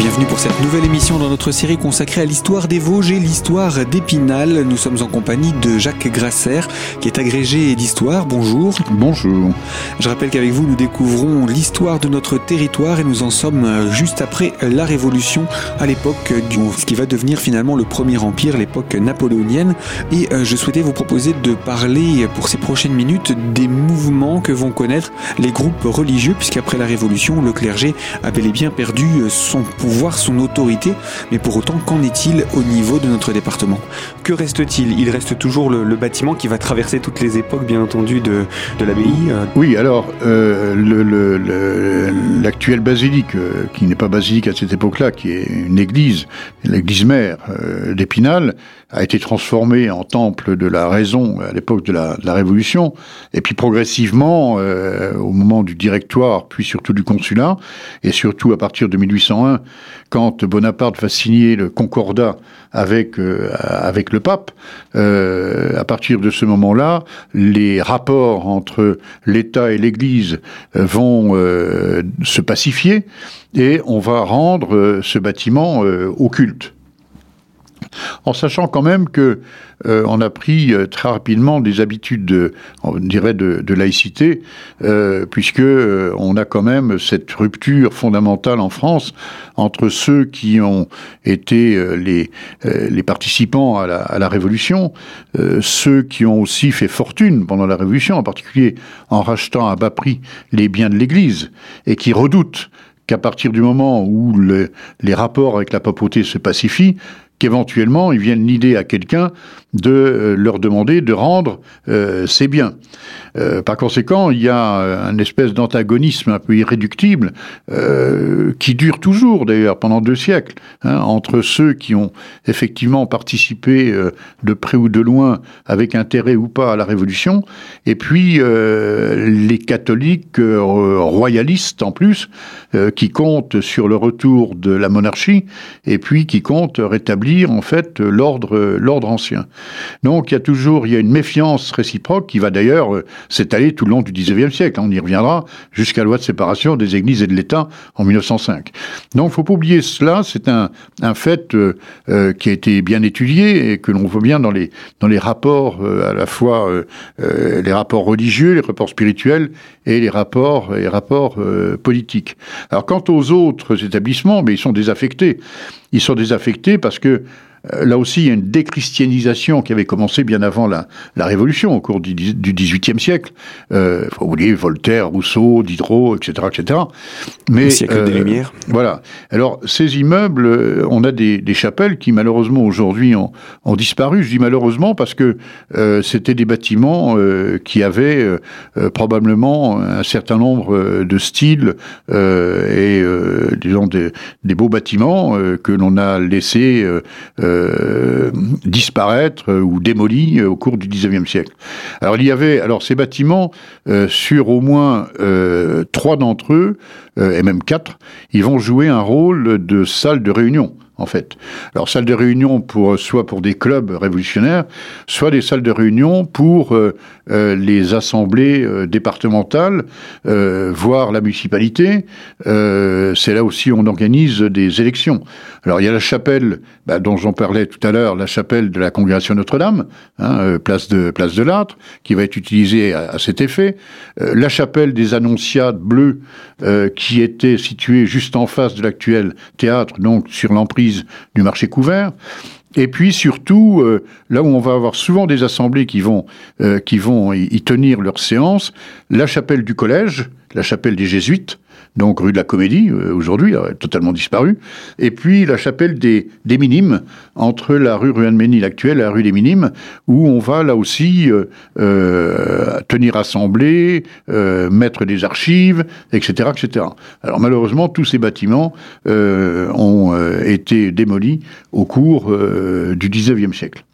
bienvenue pour cette nouvelle émission dans notre série consacrée à l'histoire des Vosges et l'histoire d'Épinal. Nous sommes en compagnie de Jacques Grasser, qui est agrégé d'histoire. Bonjour. Bonjour. Je rappelle qu'avec vous, nous découvrons l'histoire de notre territoire et nous en sommes juste après la Révolution, à l'époque du ce qui va devenir finalement le premier empire, l'époque napoléonienne. Et euh, je souhaitais vous proposer de parler pour ces prochaines minutes des mouvements que vont connaître les groupes religieux, puisqu'après la Révolution, le clergé a bel et bien perdu son pouvoir, son autorité. Mais pour autant, qu'en est-il au niveau de notre département? Que reste-t-il? Il reste toujours le, bâtiment qui va traverser toutes les époques, bien entendu, de, de l'abbaye. Euh? Oui, alors, euh, l'actuelle basilique, euh, qui n'est pas basilique à cette époque-là, qui est une église, l'église mère d'Épinal, a été transformée en temple de la raison à l'époque de la, Révolution, et puis progressivement, au moment du directoire, puis surtout du consulat, et surtout à partir de 1801, quand Bonaparte va signer le concordat avec, euh, le pape, euh, à partir de ce moment-là, les rapports entre l'État et l'Église euh, vont se pacifier et on va rendre ce bâtiment au culte en sachant quand même que euh, on a pris euh, très rapidement des habitudes, de, on dirait, de, laïcité, euh, puisque on a quand même cette rupture fondamentale en France entre ceux qui ont été les, participants à la, à la Révolution, ceux qui ont aussi fait fortune pendant la Révolution, en particulier en rachetant à bas prix les biens de l'Église, et qui redoutent qu'à partir du moment où les rapports avec la papauté se pacifient, qu'éventuellement ils viennent l'idée à quelqu'un de euh, leur demander de rendre euh, ces biens. Euh, par conséquent, il y a un espèce d'antagonisme un peu irréductible qui dure toujours d'ailleurs pendant deux siècles hein, entre ceux qui ont effectivement participé de près ou de loin, avec intérêt ou pas, à la Révolution, et puis les catholiques royalistes en plus qui comptent sur le retour de la monarchie et puis qui comptent rétablir en fait l'ordre l'ordre ancien. Donc il y a toujours il y a une méfiance réciproque qui va d'ailleurs euh, s'étaler tout le long du XIXe siècle. On y reviendra jusqu'à la loi de séparation des Églises et de l'État en 1905. Donc faut pas oublier cela. C'est un, un fait euh, euh, qui a été bien étudié et que l'on voit bien dans les dans les rapports à la fois les rapports religieux, les rapports spirituels et les rapports rapports politiques. Alors quant aux autres établissements, mais ils sont désaffectés. Ils sont désaffectés parce que là aussi, il y a une déchristianisation qui avait commencé bien avant la, la Révolution, au cours du XVIIIe siècle. Euh, faut oublier Voltaire, Rousseau, Diderot, etc., etc. Mais Le siècle des euh, Lumières. Voilà. Alors, ces immeubles, euh, on a des, des chapelles qui, malheureusement, aujourd'hui ont, ont, disparu. Je dis malheureusement parce que euh, c'était des bâtiments qui avaient probablement un certain nombre de styles et, disons, des, des, beaux bâtiments que l'on a laissés euh, disparaître ou démolis euh, au cours du 19e siècle. Alors il y avait alors ces bâtiments euh, sur au moins trois d'entre eux et même quatre, ils vont jouer un rôle de salle de réunion en fait. Alors, salle de réunion pour, soit pour des clubs révolutionnaires, soit des salles de réunion pour euh, euh, les assemblées euh, départementales, voire la municipalité. C'est là aussi où on organise des élections. Alors, il y a la chapelle, bah, dont j'en parlais tout à l'heure, la chapelle de la Congrégation Notre-Dame, hein, place de place de l'Âtre, qui va être utilisée à, à cet effet. la chapelle des Annonciades bleues, qui était située juste en face de l'actuel théâtre, donc sur l'emprise du marché couvert. Et puis surtout, euh, là où on va avoir souvent des assemblées qui vont, euh, qui vont y, tenir leurs séances, la chapelle du collège, la chapelle des jésuites, donc rue de la Comédie, euh, aujourd'hui, totalement disparue, et puis la chapelle des, Minimes, entre la rue Ruan-Ménil actuelle et la rue des Minimes, où on va là aussi euh, euh, tenir assemblée, mettre des archives, etc., etc. Alors malheureusement, tous ces bâtiments ont été démolis au cours du 19e siècle.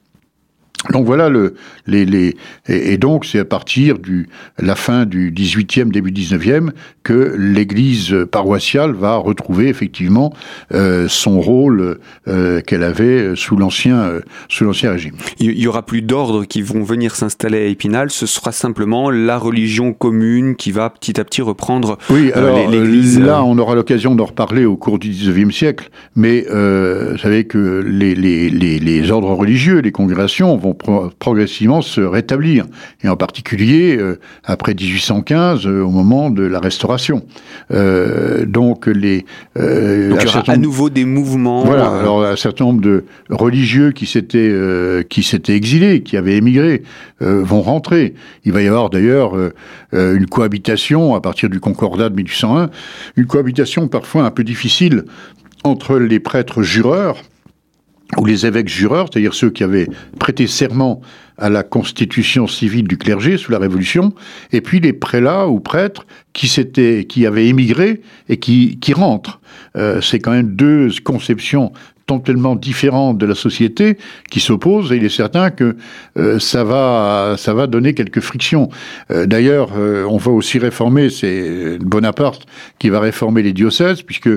Donc voilà le les, les et, donc c'est à partir du la fin du 18e début 19e que l'église paroissiale va retrouver effectivement euh, son rôle euh, qu'elle avait sous l'ancien euh, sous l'ancien régime. Il y aura plus d'ordres qui vont venir s'installer à Épinal, ce sera simplement la religion commune qui va petit à petit reprendre Oui, alors l'église là on aura l'occasion d'en reparler au cours du 19e siècle, mais vous savez que les, les, les, les ordres religieux, les congrégations vont progressivement se rétablir, et en particulier euh, après 1815, euh, au moment de la Restauration. Euh, donc les donc il y aura à nouveau des mouvements. Voilà, alors un certain nombre de religieux qui s'étaient qui s'étaient exilés, qui avaient émigré, vont rentrer. Il va y avoir d'ailleurs une cohabitation à partir du Concordat de 1801, une cohabitation parfois un peu difficile entre les prêtres jureurs ou les évêques jureurs, c'est-à-dire ceux qui avaient prêté serment à la constitution civile du clergé sous la Révolution, et puis les prélats ou prêtres qui s'étaient, qui avaient émigré et qui, qui rentrent. Euh, c'est quand même deux conceptions totalement différentes de la société qui s'opposent et il est certain que euh, ça va ça va donner quelques frictions. Euh, d'ailleurs, euh, on va aussi réformer, c'est Bonaparte qui va réformer les diocèses puisque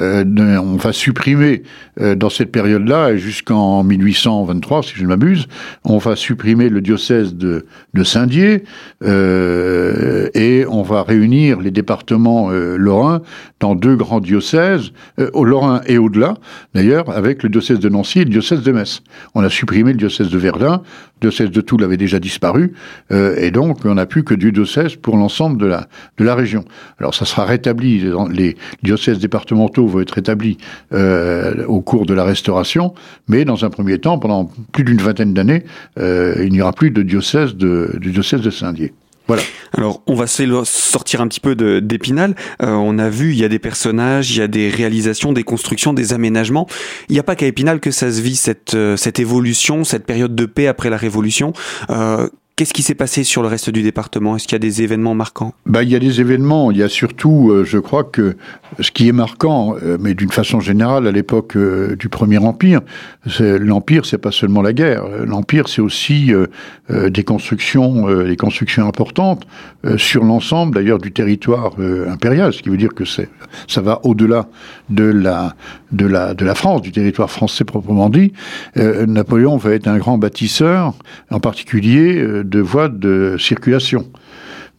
on va supprimer dans cette période-là jusqu'en 1823 si je ne m'abuse, on va supprimer le diocèse de, de Saint-Dié et on va réunir les départements lorrains dans deux grands diocèses, au Lorrain et au-delà d'ailleurs avec le diocèse de Nancy et le diocèse de Metz. On a supprimé le diocèse de Verdun, le diocèse de Toul avait déjà disparu, euh, et donc on n'a plus que du diocèse pour l'ensemble de la, région. Alors ça sera rétabli, les diocèses départementaux vont être rétablis euh, au cours de la restauration, mais dans un premier temps, pendant plus d'une vingtaine d'années, euh, il n'y aura plus de diocèse du diocèse de Saint-Dié. Voilà. Alors, on va sortir un petit peu d'Épinal. Euh, on a vu, il y a des personnages, il y a des réalisations, des constructions, des aménagements. Il n'y a pas qu'à Épinal que ça se vit cette, euh, cette évolution, cette période de paix après la Révolution. Euh, Qu'est-ce qui s'est passé sur le reste du département? Est-ce qu'il y a des événements marquants? Bah, Il y a des événements. Il y a surtout, euh, je crois que ce qui est marquant, euh, mais d'une façon générale, à l'époque euh, du Premier Empire, l'Empire, c'est pas seulement la guerre. L'Empire, c'est aussi des constructions, des constructions importantes sur l'ensemble, d'ailleurs, du territoire impérial. Ce qui veut dire que ça va au-delà de la, de la, de la France, du territoire français proprement dit. Napoléon va être un grand bâtisseur, en particulier de voies de circulation.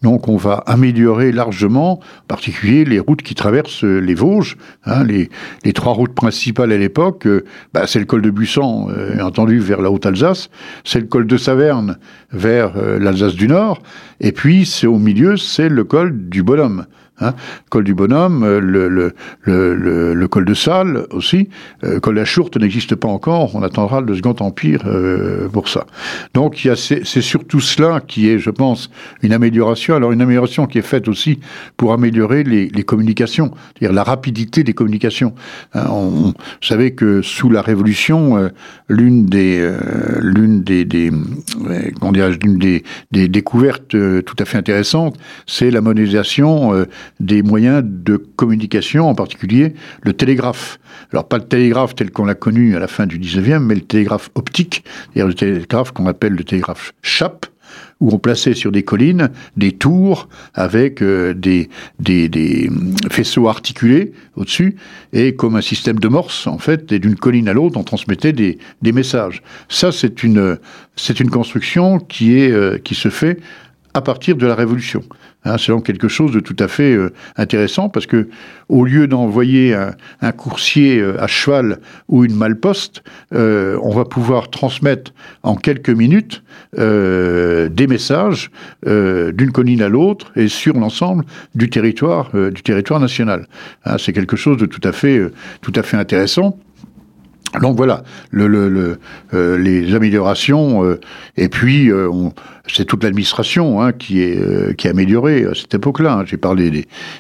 Donc on va améliorer largement, en particulier les routes qui traversent les Vosges. Hein, les, trois routes principales à l'époque, euh, bah, c'est le col de Bussan, euh, entendu vers la Haute-Alsace, c'est le col de Saverne vers euh, l'Alsace du Nord, et puis c'est au milieu, c'est le col du Bonhomme. Hein. col du Bonhomme, euh, le, le, le, le, col de Salle aussi. Euh, col de la Chourte n'existe pas encore, on attendra le Second Empire euh, pour ça. Donc c'est surtout cela qui est, je pense, une amélioration. Alors une amélioration qui est faite aussi pour améliorer les, les communications, c'est-à-dire la rapidité des communications. Hein, on, savez que sous la Révolution, l'une des, des, des, des, des découvertes tout à fait intéressantes, c'est la monétisation des moyens de communication, en particulier le télégraphe. Alors pas le télégraphe tel qu'on l'a connu à la fin du 19e, mais le télégraphe optique, c'est-à-dire le télégraphe qu'on appelle le télégraphe chape, où on plaçait sur des collines des tours avec euh, des, des, des, faisceaux articulés au-dessus, et comme un système de morse, en fait, et d'une colline à l'autre, on transmettait des, des messages. Ça, c'est une, c'est une construction qui, est, euh, qui se fait à partir de la Révolution. Hein, c'est donc quelque chose de tout à fait euh, intéressant parce que au lieu d'envoyer un, coursier euh, à cheval ou une malposte, euh, on va pouvoir transmettre en quelques minutes des messages d'une colline à l'autre et sur l'ensemble du territoire du territoire national. Hein, c'est quelque chose de tout à fait tout à fait intéressant. Donc voilà, le, les améliorations, et puis on, c'est toute l'administration hein, qui, est, euh, qui améliorée à cette époque-là. Hein. J'ai parlé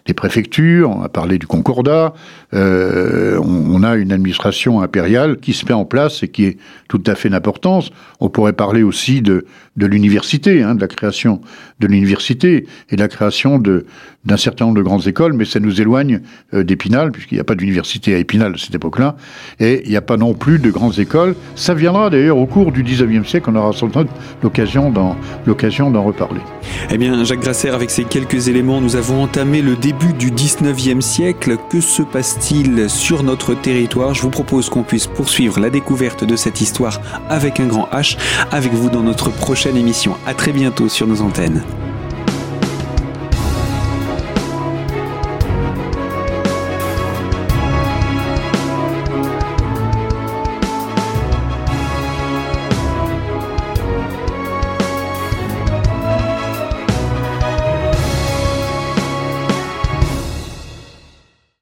des, préfectures, on a parlé du Concordat, euh, on, a une administration impériale qui se met en place et qui est tout à fait d'importance. On pourrait parler aussi de, de l'université, hein, de la création de l'université et de la création de, d'un certain nombre de grandes écoles, mais ça nous éloigne euh, d'Épinal, puisqu'il n'y a pas d'université à Épinal à cette époque-là, et il n'y a pas non plus de grandes écoles. Ça viendra d'ailleurs au cours du 19e siècle, on aura sans doute l'occasion d'en, reparler. Eh bien, Jacques Grasser, avec ces quelques éléments, nous avons entamé le début du 19e siècle. Que se passe-t-il sur notre territoire? Je vous propose qu'on puisse poursuivre la découverte de cette histoire avec un grand H avec vous dans notre prochaine émission. À très bientôt sur nos antennes.